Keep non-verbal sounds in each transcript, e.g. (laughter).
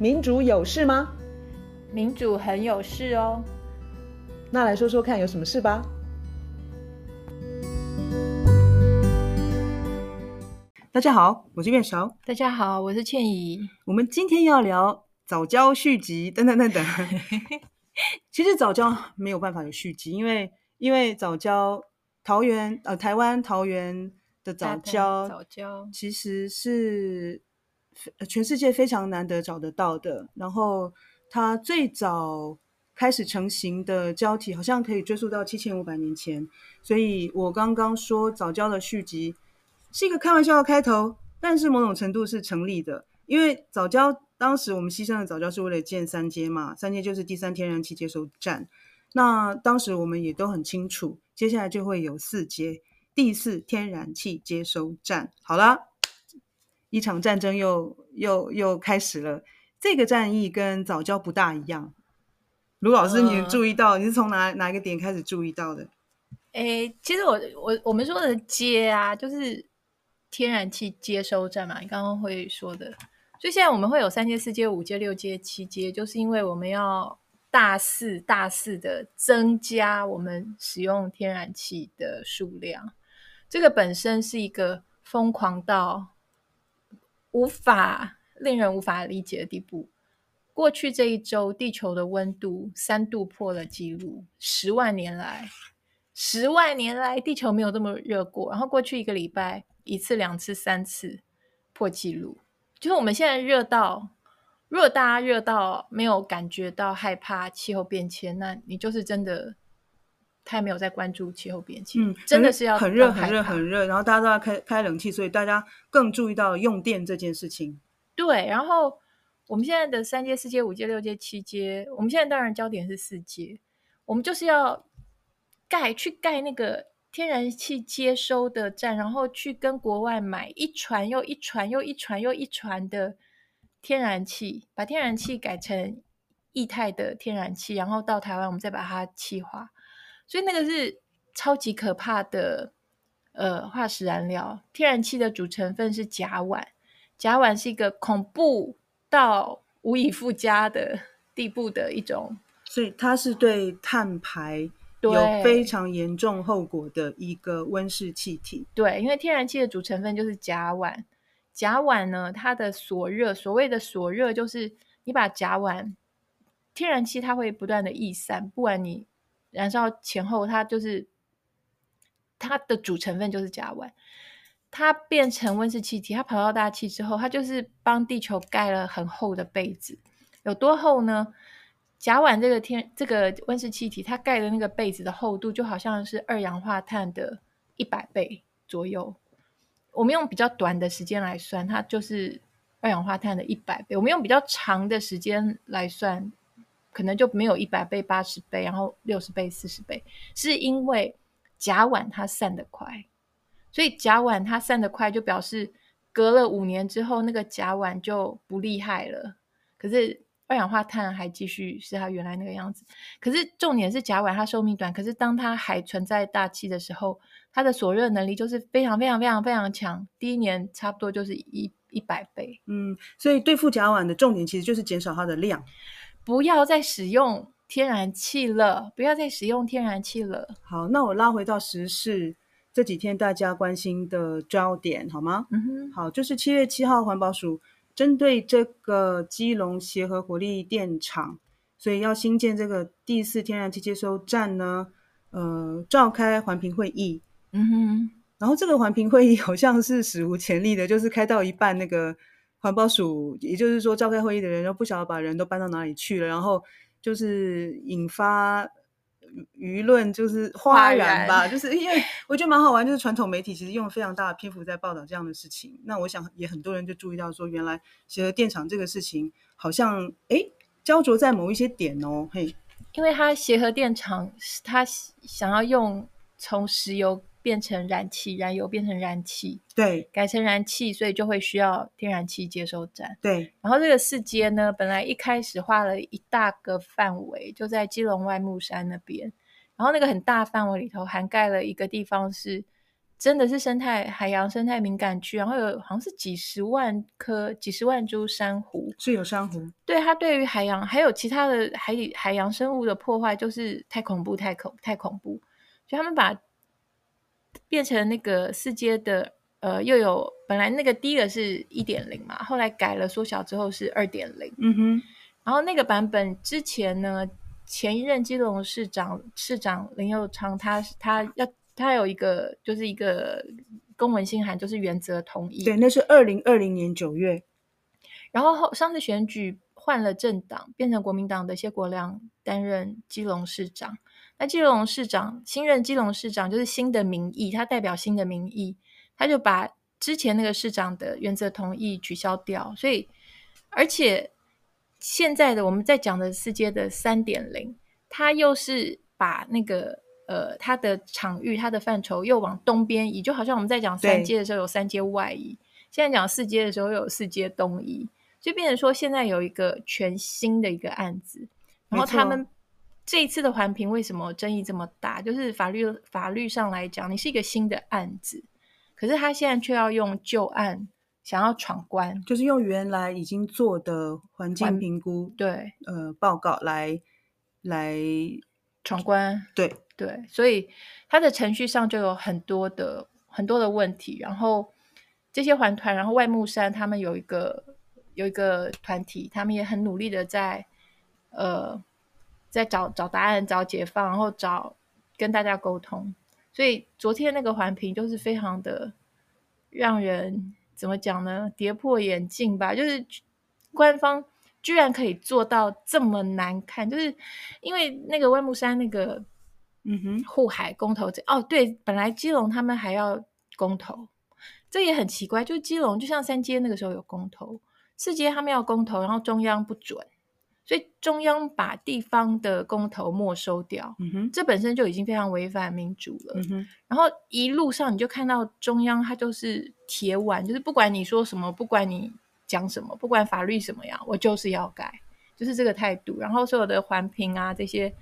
民主有事吗？民主很有事哦。那来说说看，有什么事吧？大家好，我是月韶。大家好，我是倩怡。我们今天要聊早教续集，等等等等。(laughs) 其实早教没有办法有续集，因为因为早教桃园呃台湾桃园的早教早教其实是全世界非常难得找得到的。然后它最早开始成型的胶体好像可以追溯到七千五百年前，所以我刚刚说早教的续集。是一个开玩笑的开头，但是某种程度是成立的，因为早教当时我们牺牲的早教是为了建三阶嘛，三阶就是第三天然气接收站。那当时我们也都很清楚，接下来就会有四阶，第四天然气接收站。好了，一场战争又又又开始了。这个战役跟早教不大一样。卢老师，你注意到、呃、你是从哪哪一个点开始注意到的？诶，其实我我我们说的接啊，就是。天然气接收站嘛，你刚刚会说的，所以现在我们会有三阶、四阶、五阶、六阶、七阶，就是因为我们要大肆、大肆的增加我们使用天然气的数量。这个本身是一个疯狂到无法令人无法理解的地步。过去这一周，地球的温度三度破了纪录，十万年来，十万年来地球没有这么热过。然后过去一个礼拜。一次、两次、三次破纪录，就是我们现在热到，如果大家热到没有感觉到害怕气候变迁，那你就是真的太没有在关注气候变迁。嗯，真的是要很热、很热、很热，然后大家都要开开冷气，所以大家更注意到用电这件事情。对，然后我们现在的三阶、四阶、五阶、六阶、七阶，我们现在当然焦点是四阶，我们就是要盖去盖那个。天然气接收的站，然后去跟国外买一船又一船又一船又一船的天然气，把天然气改成液态的天然气，然后到台湾我们再把它气化，所以那个是超级可怕的呃化石燃料。天然气的主成分是甲烷，甲烷是一个恐怖到无以复加的地步的一种，所以它是对碳排。有非常严重后果的一个温室气体。对，因为天然气的主成分就是甲烷。甲烷呢，它的锁热，所谓的锁热，就是你把甲烷，天然气它会不断的逸散，不管你燃烧前后，它就是它的主成分就是甲烷。它变成温室气体，它跑到大气之后，它就是帮地球盖了很厚的被子。有多厚呢？甲烷这个天这个温室气体，它盖的那个被子的厚度就好像是二氧化碳的一百倍左右。我们用比较短的时间来算，它就是二氧化碳的一百倍。我们用比较长的时间来算，可能就没有一百倍、八十倍，然后六十倍、四十倍，是因为甲烷它散得快。所以甲烷它散得快，就表示隔了五年之后，那个甲烷就不厉害了。可是。二氧化碳还继续是它原来那个样子，可是重点是甲烷它寿命短，可是当它还存在大气的时候，它的锁热能力就是非常非常非常非常强，第一年差不多就是一一百倍。嗯，所以对付甲烷的重点其实就是减少它的量，不要再使用天然气了，不要再使用天然气了。好，那我拉回到时事这几天大家关心的焦点好吗？嗯哼，好，就是七月七号环保署。针对这个基隆协和火力电厂，所以要新建这个第四天然气接收站呢，呃，召开环评会议。嗯哼，然后这个环评会议好像是史无前例的，就是开到一半，那个环保署，也就是说召开会议的人，都不晓得把人都搬到哪里去了，然后就是引发。舆论就是哗然吧，就是因为 (laughs) 我觉得蛮好玩，就是传统媒体其实用了非常大的篇幅在报道这样的事情。那我想也很多人就注意到说，原来协和电厂这个事情好像诶焦灼在某一些点哦，嘿，因为他协和电厂他想要用从石油。变成燃气，燃油变成燃气，对，改成燃气，所以就会需要天然气接收站，对。然后这个四接呢，本来一开始画了一大个范围，就在基隆外木山那边，然后那个很大范围里头涵盖了一个地方是真的是生态海洋生态敏感区，然后有好像是几十万颗、几十万株珊瑚，是有珊瑚。对，它对于海洋还有其他的海底海洋生物的破坏，就是太恐怖、太恐、太恐怖。所以他们把变成那个四阶的，呃，又有本来那个第一个是一点零嘛，后来改了缩小之后是二点零。嗯哼。然后那个版本之前呢，前一任基隆市长市长林佑昌，他他要。他有一个，就是一个公文信函，就是原则同意。对，那是二零二零年九月。然后后上次选举换了政党，变成国民党的谢国良担任基隆市长。那基隆市长新任基隆市长就是新的民意，他代表新的民意，他就把之前那个市长的原则同意取消掉。所以，而且现在的我们在讲的四阶的三点零，他又是把那个。呃，它的场域、它的范畴又往东边移，就好像我们在讲三阶的时候有三阶外移，现在讲四阶的时候又有四阶东移，就变成说现在有一个全新的一个案子。然后他们这一次的环评为什么争议这么大？就是法律法律上来讲，你是一个新的案子，可是他现在却要用旧案想要闯关，就是用原来已经做的环境评估对呃报告来来闯关，对。对，所以它的程序上就有很多的很多的问题。然后这些环团，然后外木山他们有一个有一个团体，他们也很努力的在呃在找找答案、找解放，然后找跟大家沟通。所以昨天那个环评就是非常的让人怎么讲呢？跌破眼镜吧，就是官方居然可以做到这么难看，就是因为那个外木山那个。嗯哼，护海公投这哦，对，本来基隆他们还要公投，这也很奇怪。就基隆就像三阶那个时候有公投，四阶他们要公投，然后中央不准，所以中央把地方的公投没收掉。嗯哼，这本身就已经非常违反民主了。嗯哼，然后一路上你就看到中央它就是铁腕，就是不管你说什么，不管你讲什么，不管法律什么样，我就是要改，就是这个态度。然后所有的环评啊这些。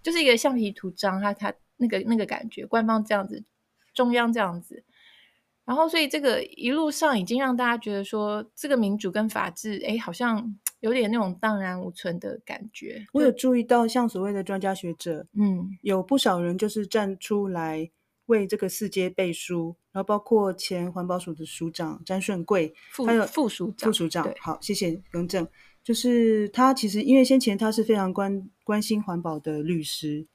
就是一个橡皮图章，它它那个那个感觉，官方这样子，中央这样子，然后所以这个一路上已经让大家觉得说，这个民主跟法治，哎，好像有点那种荡然无存的感觉。我有注意到，像所谓的专家学者，嗯，有不少人就是站出来为这个四阶背书，然后包括前环保署的署长詹顺贵，还有副署长，副署长，好，谢谢更正。就是他其实因为先前他是非常关关心环保的律师，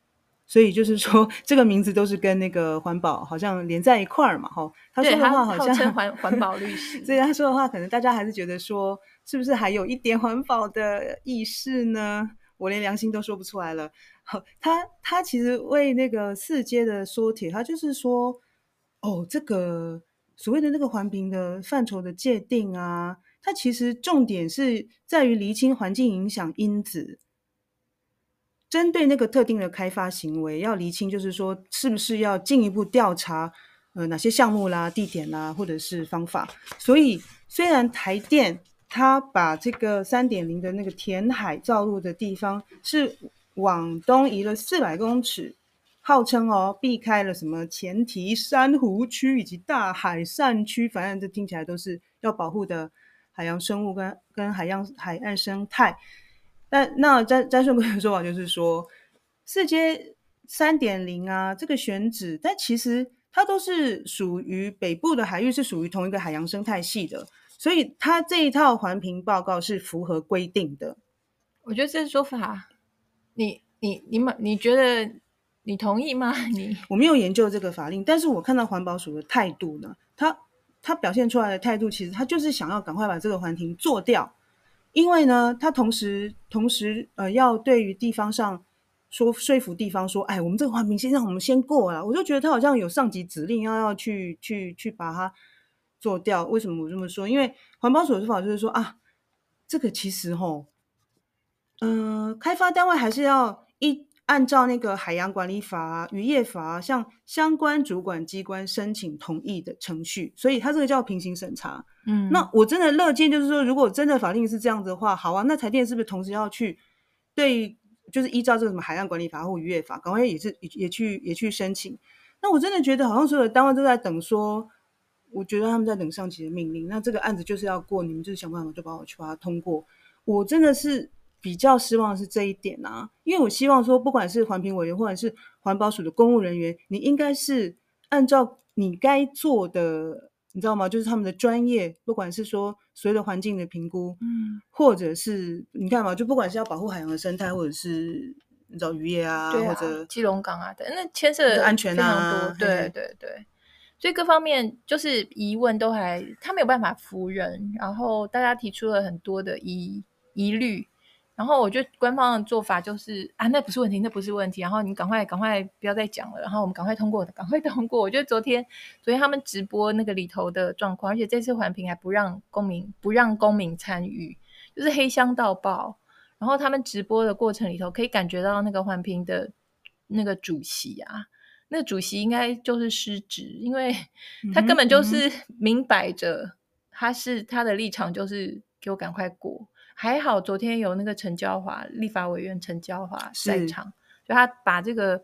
所以就是说这个名字都是跟那个环保好像连在一块儿嘛，哈。他说的话好像环环保律师，所以他说的话可能大家还是觉得说是不是还有一点环保的意识呢？我连良心都说不出来了。好，他他其实为那个四阶的缩帖，他就是说哦，这个所谓的那个环评的范畴的界定啊。它其实重点是在于厘清环境影响因子，针对那个特定的开发行为，要厘清，就是说是不是要进一步调查，呃，哪些项目啦、地点啦，或者是方法。所以，虽然台电它把这个三点零的那个填海造陆的地方是往东移了四百公尺，号称哦避开了什么前提珊瑚区以及大海扇区，反正这听起来都是要保护的。海洋生物跟跟海洋海岸生态，但那詹詹顺贵的说法就是说，四阶三点零啊，这个选址，但其实它都是属于北部的海域，是属于同一个海洋生态系的，所以它这一套环评报告是符合规定的。我觉得这说法，你你你们你觉得你同意吗？(laughs) 你我没有研究这个法令，但是我看到环保署的态度呢，他。他表现出来的态度，其实他就是想要赶快把这个环评做掉，因为呢，他同时同时呃，要对于地方上说说服地方说，哎，我们这个环评先让我们先过了。我就觉得他好像有上级指令要要去去去把它做掉。为什么我这么说？因为环保署的说法就是说啊，这个其实吼，嗯、开发单位还是要一。按照那个海洋管理法啊、渔业法啊，向相关主管机关申请同意的程序，所以它这个叫平行审查。嗯，那我真的乐见，就是说，如果真的法令是这样子的话，好啊，那台电是不是同时要去对，就是依照这个什么海洋管理法或渔业法，赶快也是也也去也去申请？那那我真的觉得好像所有的单位都在等说，我觉得他们在等上级的命令。那这个案子就是要过，你们就是想办法就把我去把它通过。我真的是比较失望的是这一点啊，因为我希望说，不管是环评委员或者是环保署的公务人员，你应该是按照你该做的。你知道吗？就是他们的专业，不管是说所有的环境的评估，嗯，或者是你看嘛，就不管是要保护海洋的生态，或者是你知道渔业啊，啊，或者基隆港啊等，那牵涉的安全非常多，对对对，对，所以各方面就是疑问都还他没有办法服人，然后大家提出了很多的疑疑虑。然后我觉得官方的做法就是啊，那不是问题，那不是问题。然后你赶快赶快不要再讲了。然后我们赶快通过，赶快通过。我觉得昨天昨天他们直播那个里头的状况，而且这次环评还不让公民不让公民参与，就是黑箱到爆。然后他们直播的过程里头，可以感觉到那个环评的那个主席啊，那个主席应该就是失职，因为他根本就是明摆着他是他的立场就是给我赶快过。还好，昨天有那个陈娇华立法委员陈娇华在场，就他把这个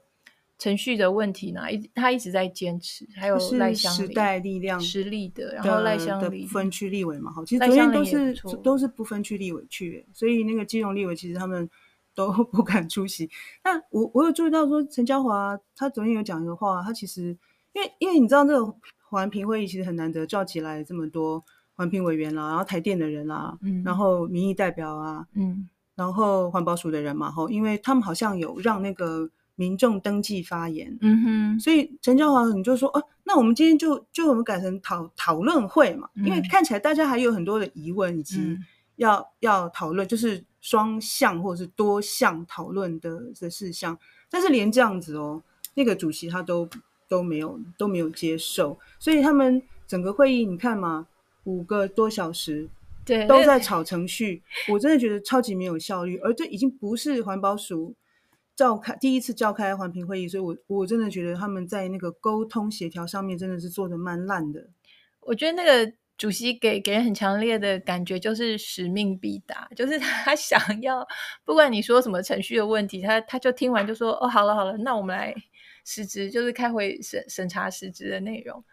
程序的问题呢，一他一直在坚持。还有赖香，时代力量实力的，然后赖香的不分区立委嘛，好，其实昨天都是都是不分区立委去，所以那个金融立委其实他们都 (laughs) 不敢出席。那我我有注意到说，陈娇华他昨天有讲一个话，他其实因为因为你知道这个环评会议其实很难得召集来这么多。环评委员啦，然后台电的人啦，嗯，然后民意代表啊，嗯，然后环保署的人嘛，吼，因为他们好像有让那个民众登记发言，嗯哼，所以陈椒华你就说，哦、啊，那我们今天就就我们改成讨讨论会嘛，嗯，因为看起来大家还有很多的疑问，以及要、嗯、要讨论，就是双向或者是多项讨论的的事项，但是连这样子哦，那个主席他都都没有都没有接受，所以他们整个会议你看嘛。五个多小时，对，都在吵程序，我真的觉得超级没有效率。而这已经不是环保署召开第一次召开环评会议，所以我我真的觉得他们在那个沟通协调上面真的是做的蛮烂的。我觉得那个主席给给人很强烈的感觉，就是使命必达，就是他想要不管你说什么程序的问题，他他就听完就说哦，好了好了，那我们来实质，就是开会审审查实质的内容。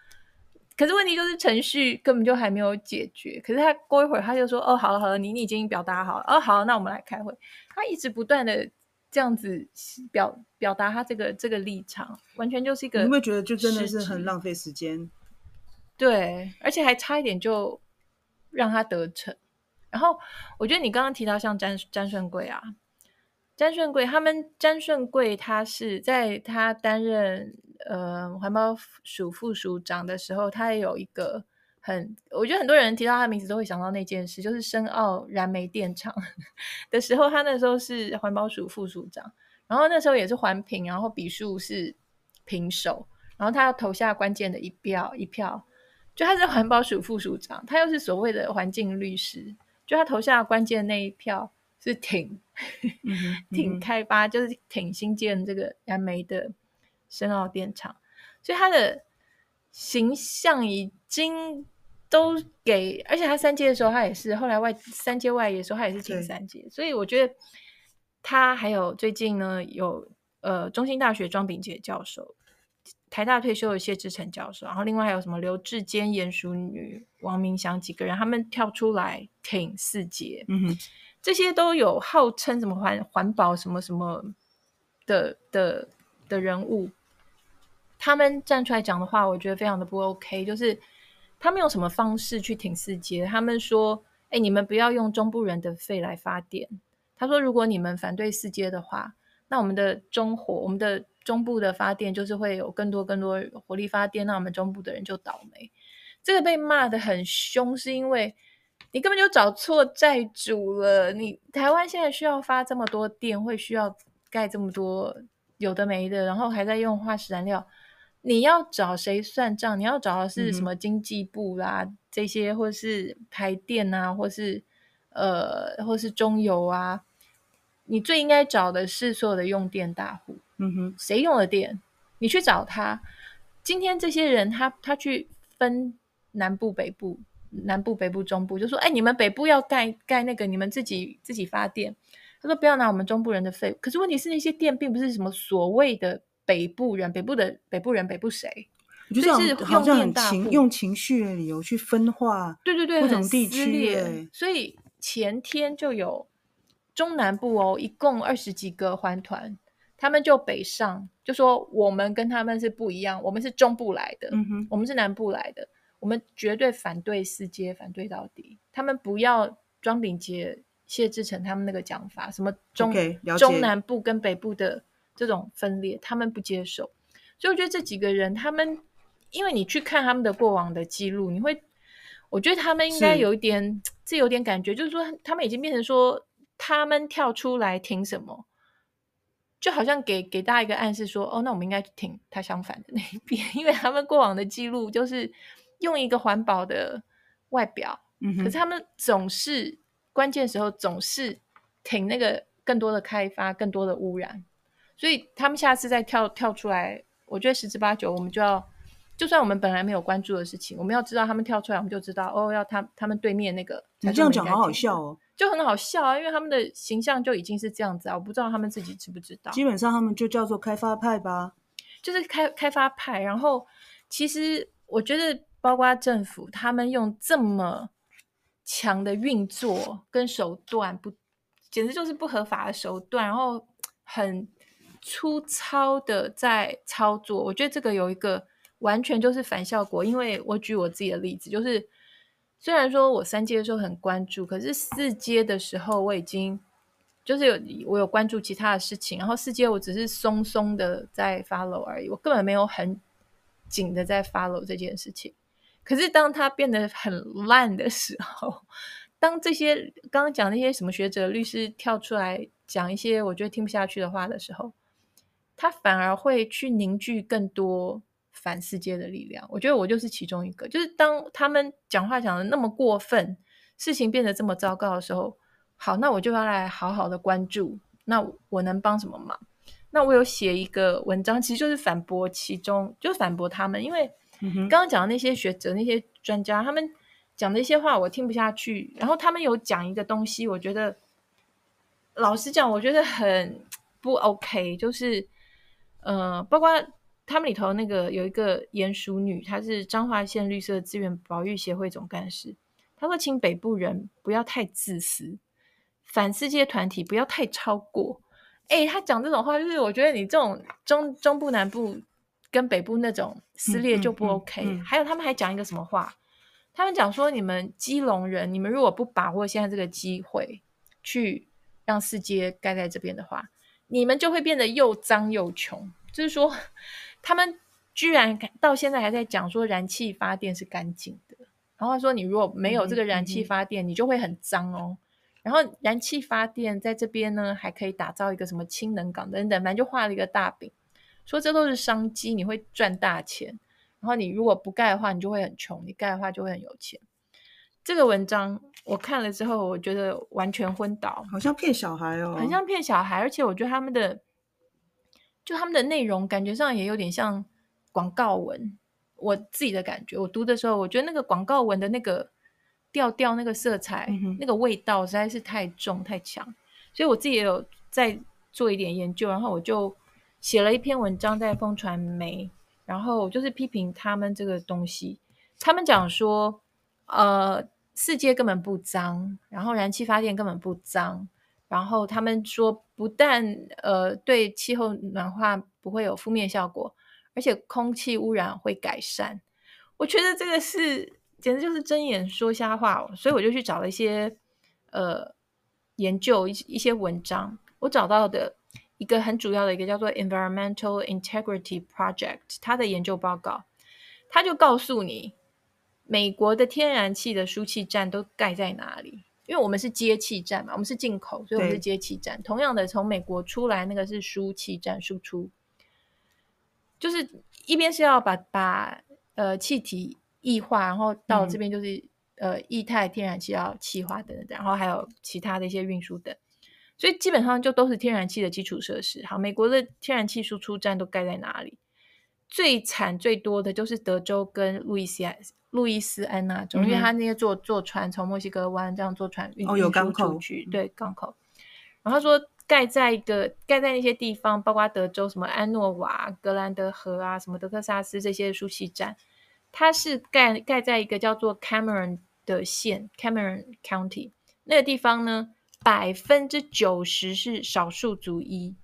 可是问题就是程序根本就还没有解决。可是他过一会儿他就说：“哦，好了好了，你你已经表达好了。哦，好，那我们来开会。”他一直不断的这样子表表达他这个这个立场，完全就是一个。你会觉得就真的是很浪费时间？对，而且还差一点就让他得逞。然后我觉得你刚刚提到像詹詹顺贵啊，詹顺贵他们詹顺贵他是在他担任。呃，环保署副署长的时候，他也有一个很，我觉得很多人提到他的名字都会想到那件事，就是深澳燃煤电厂 (laughs) 的时候，他那时候是环保署副署长，然后那时候也是环评，然后比数是平手，然后他要投下关键的一票一票，就他是环保署副署长，他又是所谓的环境律师，就他投下关键那一票是挺、嗯、(laughs) 挺开发，就是挺新建这个燃煤的。深澳电厂，所以他的形象已经都给，而且他三阶的时候，他也是后来外三阶外的时候，他也是挺三阶，所以我觉得他还有最近呢，有呃中兴大学庄秉杰教授，台大退休的谢志成教授，然后另外还有什么刘志坚、严淑女、王明祥几个人，他们跳出来挺四阶，嗯哼，这些都有号称什么环环保什么什么的的的人物。他们站出来讲的话，我觉得非常的不 OK。就是他们用什么方式去挺四阶？他们说：“哎，你们不要用中部人的肺来发电。”他说：“如果你们反对四阶的话，那我们的中火，我们的中部的发电就是会有更多更多火力发电，那我们中部的人就倒霉。”这个被骂得很凶，是因为你根本就找错债主了。你台湾现在需要发这么多电，会需要盖这么多有的没的，然后还在用化石燃料。你要找谁算账？你要找的是什么经济部啦，嗯、这些，或是台电啊，或是呃，或是中油啊。你最应该找的是所有的用电大户。嗯哼，谁用了电？你去找他。今天这些人他，他他去分南部、北部、南部、北部、中部，就说：“哎，你们北部要盖盖那个，你们自己自己发电。”他说：“不要拿我们中部人的费。”可是问题是，那些电并不是什么所谓的。北部人，北部的北部人，北部谁？就是好像很情用情绪的理由去分化，对对对，不同地区，欸，所以前天就有中南部哦，一共二十几个环团，他们就北上，就说我们跟他们是不一样，我们是中部来的，嗯哼，我们是南部来的，我们绝对反对四阶，反对到底。他们不要庄秉杰、谢志成他们那个讲法，什么中、okay, 中南部跟北部的这种分裂，他们不接受。所以我觉得这几个人他们。因为你去看他们的过往的记录，你会，我觉得他们应该有一点，这有点感觉，就是说他们已经变成说，他们跳出来挺什么，就好像给给大家一个暗示说，哦，那我们应该挺他相反的那一边，因为他们过往的记录就是用一个环保的外表，嗯，可是他们总是关键时候总是挺那个更多的开发，更多的污染，所以他们下次再跳跳出来，我觉得十之八九我们就要。就算我们本来没有关注的事情，我们要知道他们跳出来，我们就知道哦，要他他们对面那个。你这样讲好好笑哦，就很好笑啊，因为他们的形象就已经是这样子啊，我不知道他们自己知不知道。基本上他们就叫做开发派吧，就是开开发派。然后其实我觉得，包括政府，他们用这么强的运作跟手段，不，简直就是不合法的手段，然后很粗糙的在操作。我觉得这个有一个。完全就是反效果，因为我举我自己的例子，就是虽然说我三阶的时候很关注，可是四阶的时候我已经就是有我有关注其他的事情，然后四阶我只是松松的在 follow 而已，我根本没有很紧的在 follow 这件事情。可是当它变得很烂的时候，当这些刚刚讲那些什么学者、律师跳出来讲一些我觉得听不下去的话的时候，他反而会去凝聚更多。反世界的力量，我觉得我就是其中一个。就是当他们讲话讲的那么过分，事情变得这么糟糕的时候，好，那我就要来好好的关注。那我能帮什么忙？那我有写一个文章，其实就是反驳其中，就是反驳他们。因为刚刚讲的那些学者、那些专家，他们讲的一些话我听不下去。然后他们有讲一个东西，我觉得老实讲，我觉得很不 OK。就是呃，包括。他们里头那个有一个鼹鼠女，她是彰化县绿色资源保育协会总干事。她说：“请北部人不要太自私，反世界团体不要太超过。”哎，他讲这种话，就是我觉得你这种中中部南部跟北部那种撕裂就不 OK。嗯嗯嗯嗯、还有他们还讲一个什么话？他们讲说：“你们基隆人，你们如果不把握现在这个机会，去让世界盖在这边的话，你们就会变得又脏又穷。”就是说。他们居然到现在还在讲说燃气发电是干净的，然后他说你如果没有这个燃气发电，你就会很脏哦。然后燃气发电在这边呢，还可以打造一个什么氢能港等等，反正就画了一个大饼，说这都是商机，你会赚大钱。然后你如果不盖的话，你就会很穷；你盖的话就会很有钱。这个文章我看了之后，我觉得完全昏倒，好像骗小孩哦，很像骗小孩，而且我觉得他们的。就他们的内容感觉上也有点像广告文，我自己的感觉，我读的时候，我觉得那个广告文的那个调调、那个色彩、嗯、那个味道实在是太重太强，所以我自己也有在做一点研究，然后我就写了一篇文章在风传媒，然后就是批评他们这个东西，他们讲说，呃，世界根本不脏，然后燃气发电根本不脏。然后他们说，不但呃对气候暖化不会有负面效果，而且空气污染会改善。我觉得这个是简直就是睁眼说瞎话，所以我就去找了一些呃研究一一些文章。我找到的一个很主要的一个叫做 Environmental Integrity Project，它的研究报告，它就告诉你美国的天然气的输气站都盖在哪里。因为我们是接气站嘛，我们是进口，所以我们是接气站。同样的，从美国出来那个是输气站，输出，就是一边是要把把呃气体液化，然后到这边就是、嗯、呃液态天然气要气化等等，然后还有其他的一些运输等，所以基本上就都是天然气的基础设施。好，美国的天然气输出站都盖在哪里？最惨最多的就是德州跟路易斯安。路易斯安那州，因为他那些坐坐船从墨西哥湾这样坐船运运输出去，对港口。然后他说盖在一个盖在那些地方，包括德州什么安诺瓦、格兰德河啊，什么德克萨斯这些输气站，它是盖盖在一个叫做 Cameron 的县 Cameron County 那个地方呢，百分之九十是少数族裔，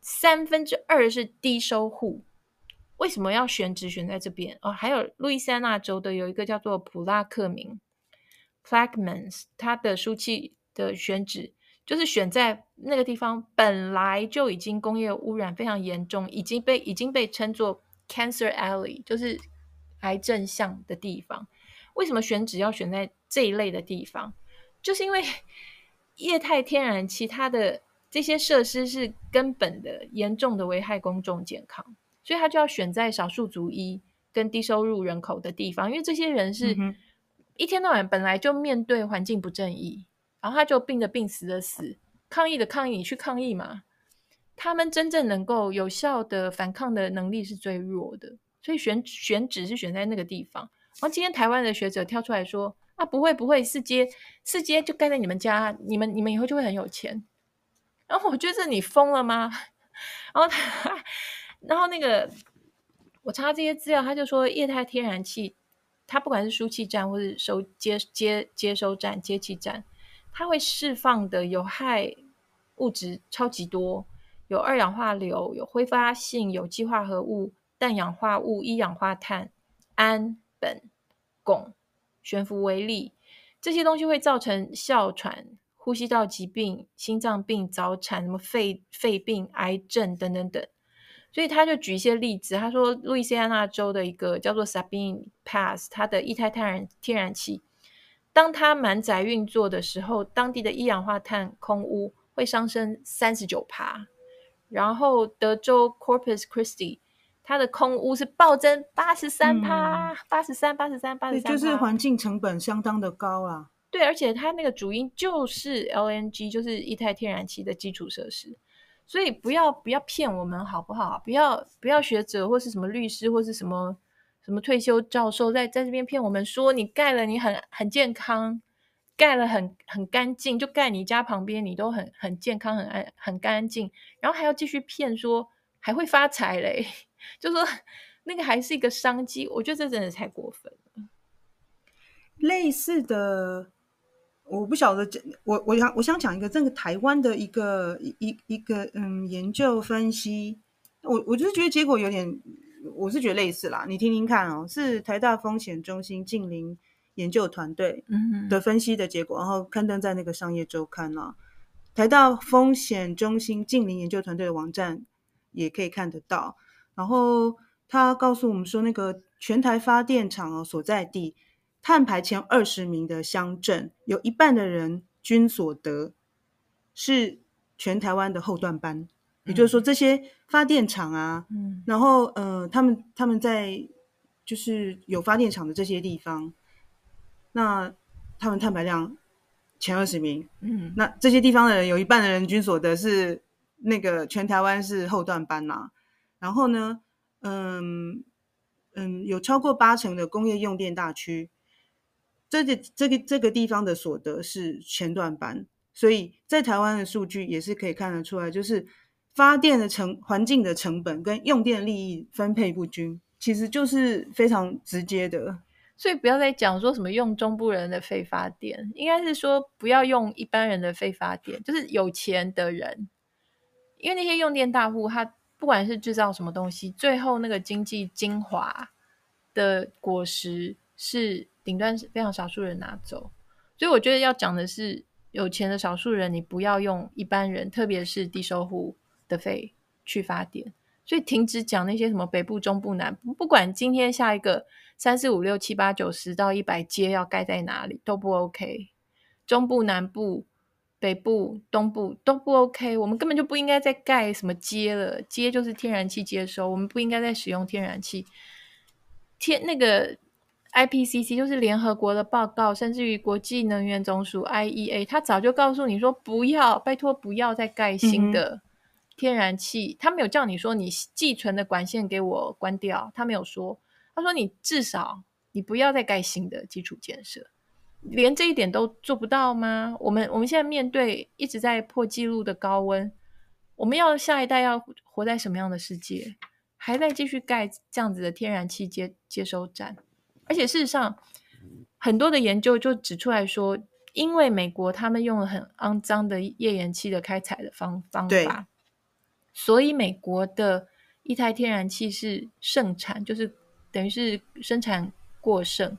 三分之二是低收户。为什么要选址选在这边？哦，还有路易斯安那州的有一个叫做普拉克明 Plaquemines，它的输气的选址。就是选在那个地方，本来就已经工业污染非常严重，已经被已经被称作 Cancer Alley，就是癌症巷的地方。为什么选址要选在这一类的地方？就是因为液态天然气它的这些设施是根本的严重的危害公众健康，所以它就要选在少数族裔跟低收入人口的地方，因为这些人是一天到晚本来就面对环境不正义。然后他就病的病，死的死，抗议的抗议，你去抗议嘛。他们真正能够有效的反抗的能力是最弱的，所以选选址是选在那个地方。然后今天台湾的学者跳出来说：“啊，不会不会，四街四街就盖在你们家，你们你们以后就会很有钱。”然后我觉得你疯了吗？然后他，然后那个我查这些资料，他就说液态天然气，它不管是输气站或是收接接接收站接气站。它会释放的有害物质超级多，有二氧化硫，有挥发性有机化合物、氮氧化物、一氧化碳、氨、苯、汞、悬浮微粒，这些东西会造成哮喘、呼吸道疾病、心脏病、早产、什么肺肺病、癌症等等等。所以他就举一些例子，他说路易斯安那州的一个叫做 Sabine Pass，它的液态天然天然气。当它满载运作的时候，当地的一氧化碳空污会上升三十九趴，然后德州 Corpus Christi 它的空屋是暴增八十三趴，八十三、八十三、八十三，就是环境成本相当的高啊。对，而且它那个主因就是 LNG，就是液态天然气的基础设施，所以不要不要骗我们好不好？不要不要学者或是什么律师或是什么。什么退休教授在在这边骗我们说，你盖了你很很健康，盖了很很干净，就盖你家旁边你都很很健康很安很干净，然后还要继续骗说还会发财嘞，就说那个还是一个商机，我觉得这真的太过分了。类似的，我不晓得，我我想我想讲一个这个台湾的一个一一一个嗯研究分析，我我就是觉得结果有点。我是觉得类似啦，你听听看哦，是台大风险中心近邻研究团队的分析的结果，然后刊登在那个商业周刊啊。台大风险中心近邻研究团队的网站也可以看得到。然后他告诉我们说，那个全台发电厂哦所在地碳排前二十名的乡镇，有一半的人均所得是全台湾的后段班。也就是说，这些发电厂啊，嗯，然后呃，他们他们在就是有发电厂的这些地方，那他们碳排量前二十名，嗯，那这些地方的人有一半的人均所得是那个全台湾是后段班呐，然后呢，嗯嗯，有超过八成的工业用电大区，这个这个这个地方的所得是前段班，所以在台湾的数据也是可以看得出来，就是。发电的成环境的成本跟用电利益分配不均，其实就是非常直接的。所以不要再讲说什么用中部人的废发电，应该是说不要用一般人的废发电，就是有钱的人，因为那些用电大户，他不管是制造什么东西，最后那个经济精华的果实是顶端是非常少数人拿走。所以我觉得要讲的是有钱的少数人，你不要用一般人，特别是低收户。的费去发电，所以停止讲那些什么北部、中部、南部，不管今天下一个三四五六七八九十到一百街要盖在哪里都不 OK，中部、南部、北部、东部都不 OK，我们根本就不应该再盖什么街了，街就是天然气接收，我们不应该再使用天然气。天那个 IPCC 就是联合国的报告，甚至于国际能源总署 IEA，他早就告诉你说不要，拜托不要再盖新的。嗯天然气，他没有叫你说你寄存的管线给我关掉，他没有说，他说你至少你不要再盖新的基础建设，连这一点都做不到吗？我们我们现在面对一直在破纪录的高温，我们要下一代要活在什么样的世界？还在继续盖这样子的天然气接接收站，而且事实上，很多的研究就指出来说，因为美国他们用了很肮脏的页岩气的开采的方方法，所以美国的一台天然气是盛产，就是等于是生产过剩，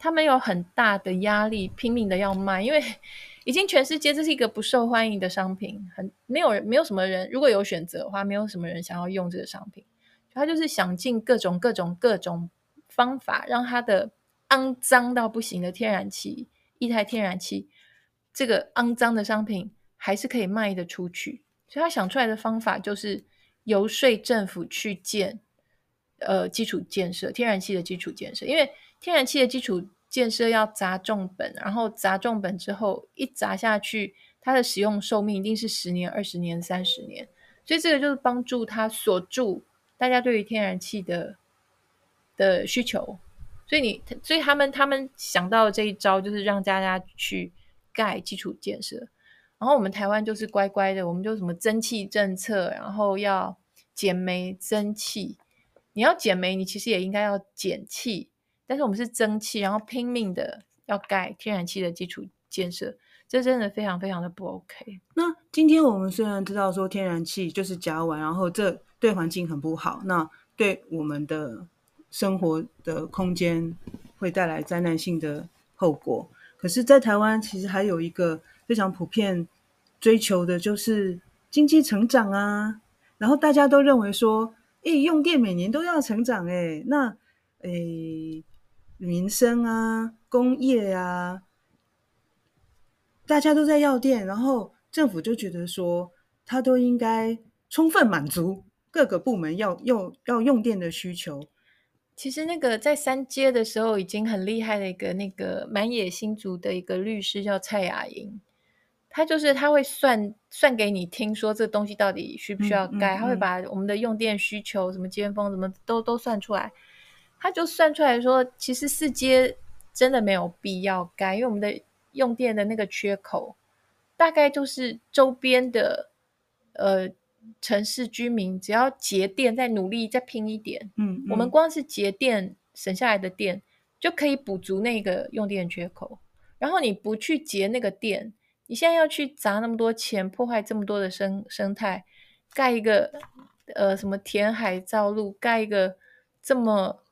他们有很大的压力，拼命的要卖，因为 (laughs) 已经全世界这是一个不受欢迎的商品，很没有人，没有什么人，如果有选择的话，没有什么人想要用这个商品，他就是想尽各种各种各种方法，让他的。肮脏到不行的天然气，一台天然气，这个肮脏的商品还是可以卖得出去。所以他想出来的方法就是游说政府去建呃基础建设，天然气的基础建设。因为天然气的基础建设要砸重本，然后砸重本之后一砸下去，它的使用寿命一定是十年、二十年、三十年。所以这个就是帮助他锁住大家对于天然气的的需求。所以你，所以他们他们想到的这一招，就是让大家去盖基础建设。然后我们台湾就是乖乖的，我们就什么蒸汽政策，然后要减煤增气。你要减煤，你其实也应该要减气。但是我们是蒸汽，然后拼命的要盖天然气的基础建设，这真的非常非常的不 OK。那今天我们虽然知道说天然气就是甲烷，然后这对环境很不好，那对我们的。生活的空间会带来灾难性的后果。可是，在台湾其实还有一个非常普遍追求的，就是经济成长啊。然后大家都认为说，诶，用电每年都要成长，诶，那诶，民生啊，工业啊，大家都在要电，然后政府就觉得说，它都应该充分满足各个部门要用要用电的需求。其实那个在三阶的时候已经很厉害的一个那个满野新竹的一个律师叫蔡雅莹，他就是他会算算给你听，说这东西到底需不需要盖，嗯嗯嗯、他会把我们的用电需求、什么尖峰、什么都都算出来，他就算出来说，其实四阶真的没有必要盖，因为我们的用电的那个缺口大概就是周边的呃。城市居民只要节电，再努力再拼一点，嗯，嗯，我们光是节电省下来的电就可以补足那个用电缺口。然后你不去节那个电，你现在要去砸那么多钱，破坏这么多的生生态，盖一个呃什么填海造陆，盖一个这么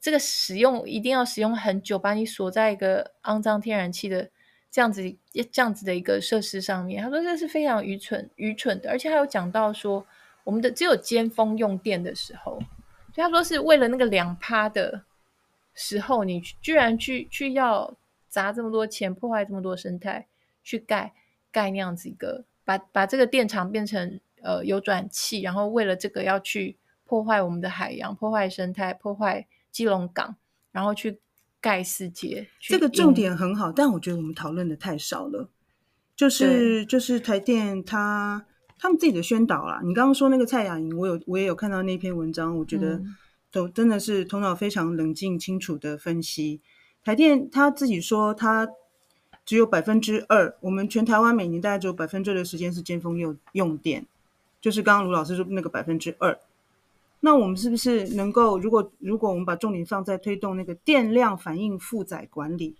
这个使用一定要使用很久，把你锁在一个肮脏天然气的。这样子，这样子的一个设施上面，他说这是非常愚蠢、愚蠢的，而且还有讲到说，我们的只有尖峰用电的时候，所以他说是为了那个两趴的时候，你居然去去要砸这么多钱，破坏这么多生态，去盖盖那样子一个，把把这个电厂变成呃有转气，然后为了这个要去破坏我们的海洋，破坏生态，破坏基隆港，然后去。盖世界，这个重点很好，但我觉得我们讨论的太少了。就是就是台电他他们自己的宣导啦。你刚刚说那个蔡雅莹，我有我也有看到那篇文章，我觉得都真的是头脑非常冷静清楚的分析。台电他自己说，他只有百分之二，我们全台湾每年大概只有百分之二的时间是尖峰用用电，就是刚刚卢老师说那个百分之二。那我们是不是能够，如果如果我们把重点放在推动那个电量反应负载管理，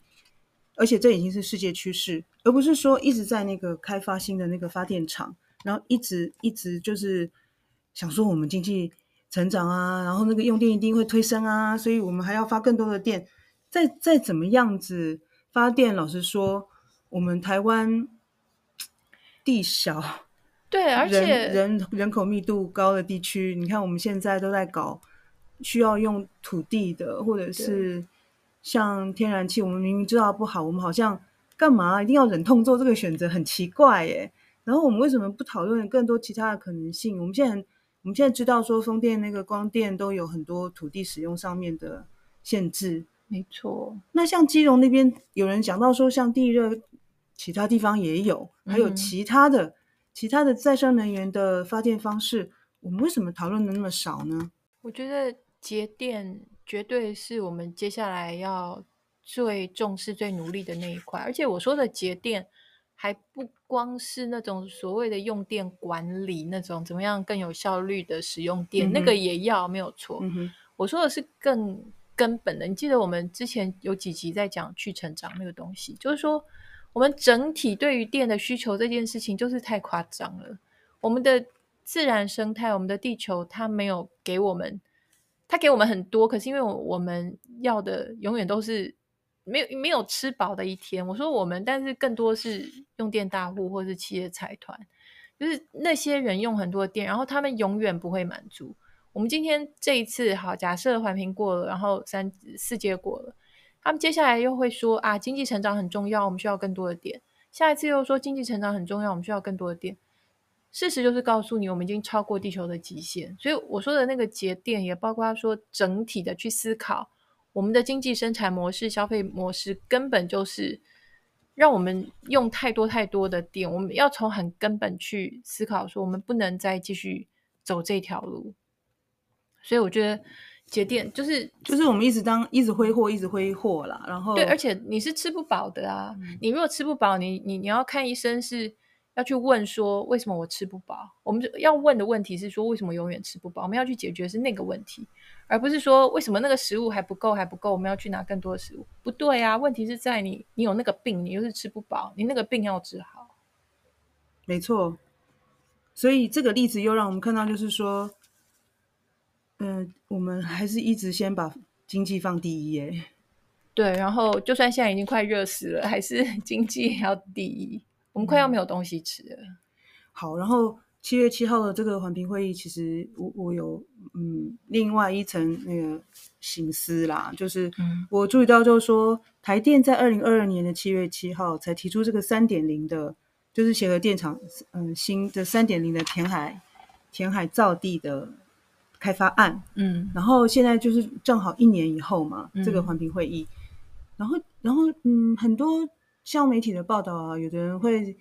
而且这已经是世界趋势，而不是说一直在那个开发新的那个发电厂，然后一直一直就是想说我们经济成长啊，然后那个用电一定会推升啊，所以我们还要发更多的电，再再怎么样子发电，老实说，我们台湾地小。对，而且人人人口密度高的地区，你看我们现在都在搞需要用土地的，或者是像天然气，我们明明知道不好，我们好像干嘛一定要忍痛做这个选择，很奇怪耶。然后我们为什么不讨论更多其他的可能性？我们现在我们现在知道说风电那个光电都有很多土地使用上面的限制，没错。那像基隆那边有人讲到说，像地热，其他地方也有，还有其他的。嗯其他的再生能源的发电方式，我们为什么讨论的那么少呢？我觉得节电绝对是我们接下来要最重视、最努力的那一块。而且我说的节电，还不光是那种所谓的用电管理那种怎么样更有效率的使用电，嗯、那个也要没有错。嗯、我说的是更根本的。你记得我们之前有几集在讲去成长那个东西，就是说我们整体对于电的需求这件事情就是太夸张了。我们的自然生态，我们的地球，它没有给我们，它给我们很多，可是因为我们要的永远都是没有没有吃饱的一天。我说我们，但是更多是用电大户或是企业财团，就是那些人用很多电，然后他们永远不会满足。我们今天这一次好，假设环评过了，然后三四阶过了，他们接下来又会说啊，经济成长很重要，我们需要更多的电。下一次又说经济成长很重要，我们需要更多的电。事实就是告诉你，我们已经超过地球的极限。所以我说的那个节电，也包括说整体的去思考我们的经济生产模式、消费模式，根本就是让我们用太多太多的电。我们要从很根本去思考，说我们不能再继续走这条路。所以我觉得节电就是就是我们一直当一直挥霍，一直挥霍啦。然后对，而且你是吃不饱的啊！嗯、你如果吃不饱，你你你要看医生是。要去问说为什么我吃不饱？我们要问的问题是说为什么永远吃不饱？我们要去解决是那个问题，而不是说为什么那个食物还不够还不够？我们要去拿更多的食物？不对啊！问题是在你，你有那个病，你又是吃不饱，你那个病要治好。没错，所以这个例子又让我们看到，就是说，嗯、呃，我们还是一直先把经济放第一耶。对，然后就算现在已经快热死了，还是 (laughs) 经济要第一。我们快要没有东西吃了。嗯、好，然后七月七号的这个环评会议，其实我我有嗯另外一层那个心思啦，就是我注意到，就是说、嗯、台电在二零二二年的七月七号才提出这个三点零的，就是协和电厂嗯新的三点零的填海填海造地的开发案，嗯，然后现在就是正好一年以后嘛，嗯、这个环评会议，然后然后嗯很多。像媒体的报道啊，有的人会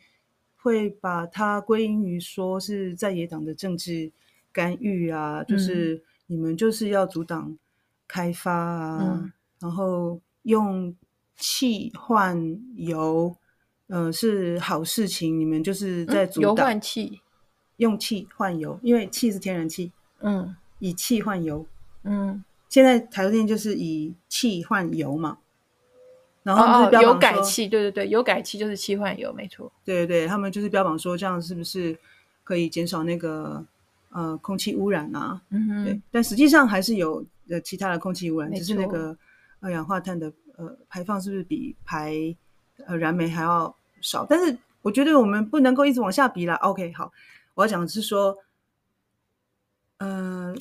会把它归因于说是在野党的政治干预啊，嗯、就是你们就是要阻挡开发啊，嗯、然后用气换油，呃，是好事情，你们就是在阻挡、嗯、油换气，用气换油，因为气是天然气，嗯，以气换油，嗯，现在台电就是以气换油嘛。然后他们就是标榜说，油改气，对对对，有改气就是气换油，没错。对对对，他们就是标榜说这样是不是可以减少那个呃空气污染啊？嗯哼，对。但实际上还是有呃其他的空气污染。只是那个二氧化碳的呃排放是不是比排呃燃煤还要少？但是我觉得我们不能够一直往下比啦。OK，好，我要讲的是说，嗯、呃，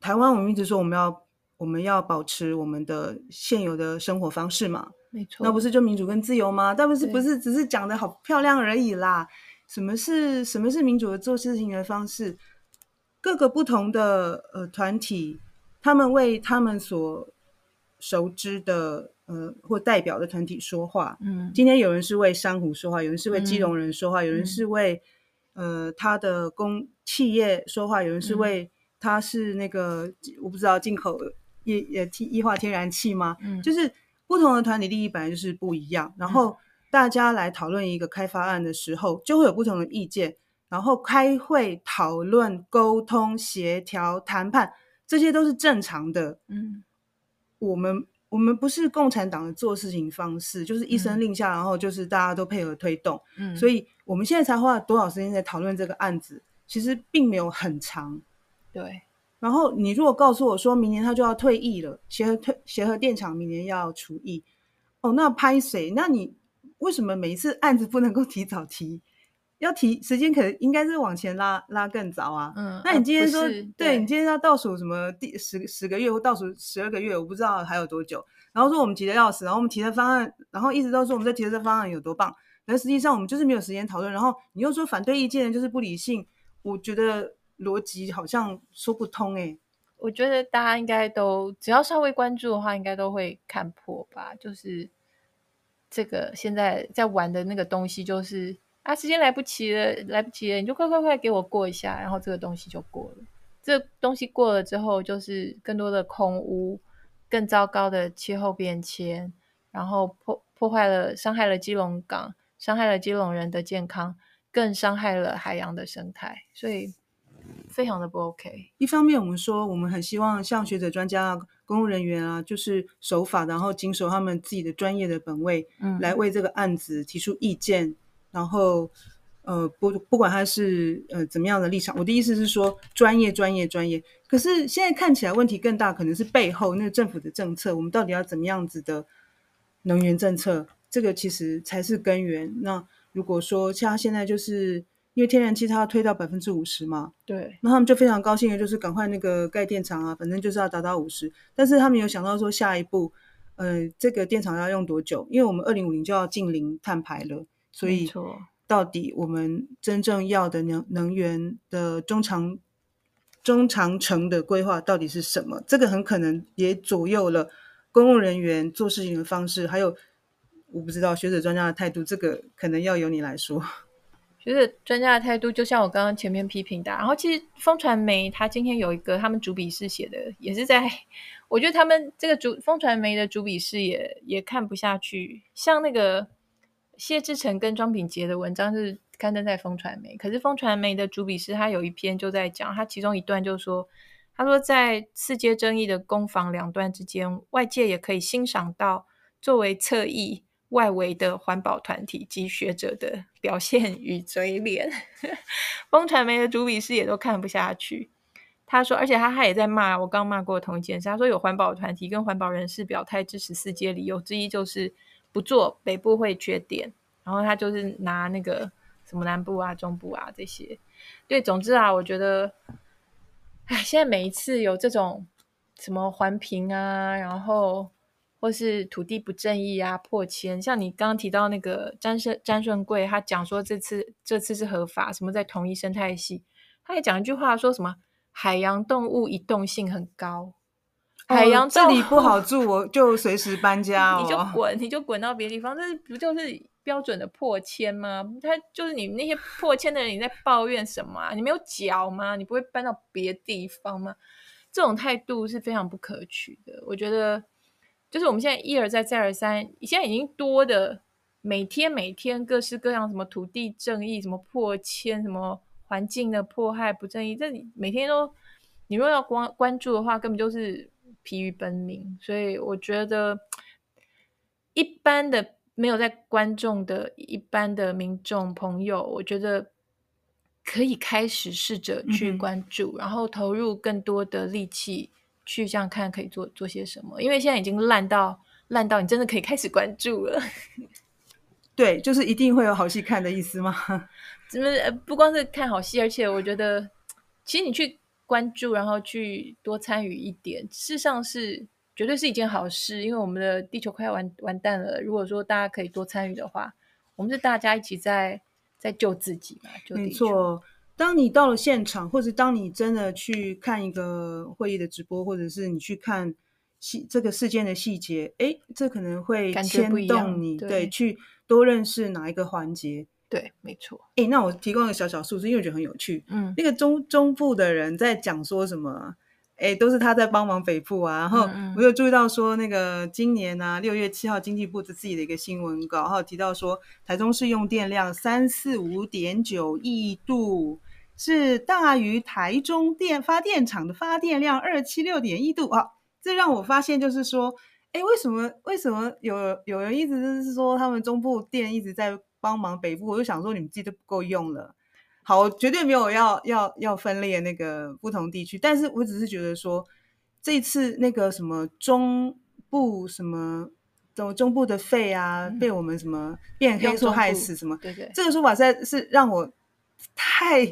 台湾我们一直说我们要我们要保持我们的现有的生活方式嘛。没错，那不是就民主跟自由吗？但不是不是只是讲的好漂亮而已啦。什么是什么是民主的做事情的方式？各个不同的呃团体，他们为他们所熟知的呃或代表的团体说话。嗯，今天有人是为珊瑚说话，有人是为基隆人说话，嗯、有人是为呃他的公企业说话，有人是为他是那个、嗯、我不知道进口液液液化天然气吗？嗯，就是。不同的团体利益本来就是不一样，然后大家来讨论一个开发案的时候，就会有不同的意见，然后开会讨论、沟通、协调、谈判，这些都是正常的。嗯，我们我们不是共产党的做事情方式，就是一声令下，然后就是大家都配合推动。嗯，所以我们现在才花了多少时间在讨论这个案子，其实并没有很长。对。然后你如果告诉我说明年他就要退役了，协和退协和电厂明年要除役，哦，那拍谁？那你为什么每一次案子不能够提早提？(laughs) 要提时间可能应该是往前拉拉更早啊。嗯，那你今天说，呃、对，对你今天要倒数什么第十十个月或倒数十二个月，我不知道还有多久。然后说我们急得要死，然后我们提的方案，然后一直都说我们在提的这方案有多棒，但实际上我们就是没有时间讨论。然后你又说反对意见就是不理性，我觉得。逻辑好像说不通哎、我觉得大家应该都只要稍微关注的话，应该都会看破吧。就是这个现在在玩的那个东西，就是啊，时间来不及了，来不及了，你就快快快给我过一下，然后这个东西就过了。这东西过了之后，就是更多的空污，更糟糕的气候变迁，然后破破坏了、伤害了基隆港，伤害了基隆人的健康，更伤害了海洋的生态，所以非常的不 OK。一方面，我们说我们很希望像学者、专家、公务人员啊，就是守法，然后谨守他们自己的专业的本位，嗯，来为这个案子提出意见，然后。呃，不，不管他是呃怎么样的立场，我的意思是说，专业，专业，专业。可是现在看起来问题更大，可能是背后那个政府的政策，我们到底要怎么样子的能源政策？这个其实才是根源。那如果说像现在就是因为天然气它要推到百分之五十嘛，对，那他们就非常高兴的就是赶快那个盖电厂啊，反正就是要达到五十。但是他们有想到说下一步，呃，这个电厂要用多久？因为我们二零五零就要近零碳排了，所以。到底我们真正要的能能源的中长中长程的规划到底是什么？这个很可能也左右了公务人员做事情的方式，还有我不知道学者专家的态度，这个可能要由你来说。(laughs) 学者专家的态度，就像我刚刚前面批评的，然后其实风传媒他今天有一个他们主笔是写的，也是在我觉得他们这个主风传媒的主笔是也也看不下去，像那个。谢志成跟庄秉杰的文章是刊登在风传媒，可是风传媒的主笔是他有一篇就在讲，他其中一段就说，他说在四阶争议的攻防两端之间，外界也可以欣赏到作为侧翼外围的环保团体及学者的表现与嘴脸。风传媒的主笔师也都看不下去，他说，而且他他也在骂我刚骂过同一件事，他说有环保团体跟环保人士表态支持四阶，理由之一就是。不做北部会缺电，然后他就是拿那个什么南部啊、中部啊这些。对，总之啊，我觉得，哎，现在每一次有这种什么环评啊，然后或是土地不正义啊、破迁，像你刚刚提到那个詹顺詹顺贵，他讲说这次这次是合法，什么在同一生态系，他也讲一句话，说什么海洋动物移动性很高。海洋、哦、这里不好住，我就随时搬家哦。你就滚，你就滚到别的地方。这不就是标准的破迁吗？他就是你那些破迁的人，你在抱怨什么啊？你没有脚吗？你不会搬到别的地方吗？这种态度是非常不可取的。我觉得，就是我们现在一而再再而三，现在已经多的每天每天各式各样什么土地正义、什么破迁、什么环境的迫害不正义，这每天都你若要关关注的话，根本就是。疲于奔命，所以我觉得一般的没有在观众的一般的民众朋友，我觉得可以开始试着去关注，嗯、然后投入更多的力气去这样看可以做做些什么。因为现在已经烂到烂到你真的可以开始关注了。(laughs) 对，就是一定会有好戏看的意思吗？(laughs) 怎么不光是看好戏，而且我觉得其实你去。关注，然后去多参与一点，事实上是绝对是一件好事，因为我们的地球快要完完蛋了。如果说大家可以多参与的话，我们是大家一起在在救自己嘛。没错，当你到了现场，或者当你真的去看一个会议的直播，或者是你去看细这个事件的细节，哎，这可能会牵动你，对，对，去多认识哪一个环节。对，没错。哎，那我提供一个小小数字，因为我觉得很有趣。嗯，那个中中部的人在讲说什么？哎，都是他在帮忙北部啊。然后我有注意到说，那个今年啊，六月七号，经济部的自己的一个新闻稿，然后提到说，台中市用电量三四五点九亿度，是大于台中电发电厂的发电量二七六点一度啊。这让我发现，就是说，哎，为什么为什么有有人一直就是说，他们中部电一直在。帮忙北部，我就想说你们自己都不够用了。好，我绝对没有要要要分裂那个不同地区，但是我只是觉得说，这次那个什么中部什么中中部的肺啊，嗯、被我们什么变黑素害死什么，对对，这个说法实在是让我太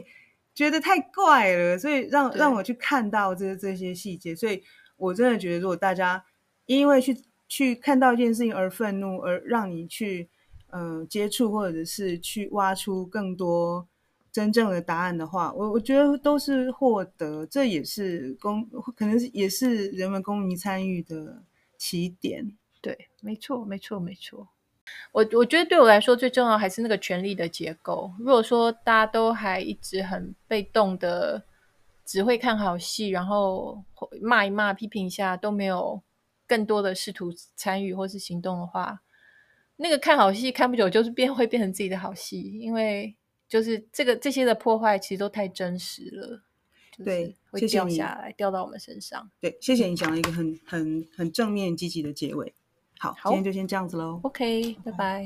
觉得太怪了，所以让让我去看到这这些细节，所以我真的觉得，如果大家因为去去看到一件事情而愤怒，而让你去。嗯、呃，接触或者是去挖出更多真正的答案的话，我我觉得都是获得，这也是公，可能是也是人们公民参与的起点。对，没错，没错，没错。我我觉得对我来说最重要还是那个权力的结构。如果说大家都还一直很被动的，只会看好戏，然后骂一骂、批评一下，都没有更多的试图参与或是行动的话，那个看好戏看不久就是变会变成自己的好戏，因为就是这个这些的破坏其实都太真实了。对，会掉下来，掉到我们身上。对，谢谢你讲了一个很很很正面积极的结尾。好，好，今天就先这样子喽。OK，拜拜。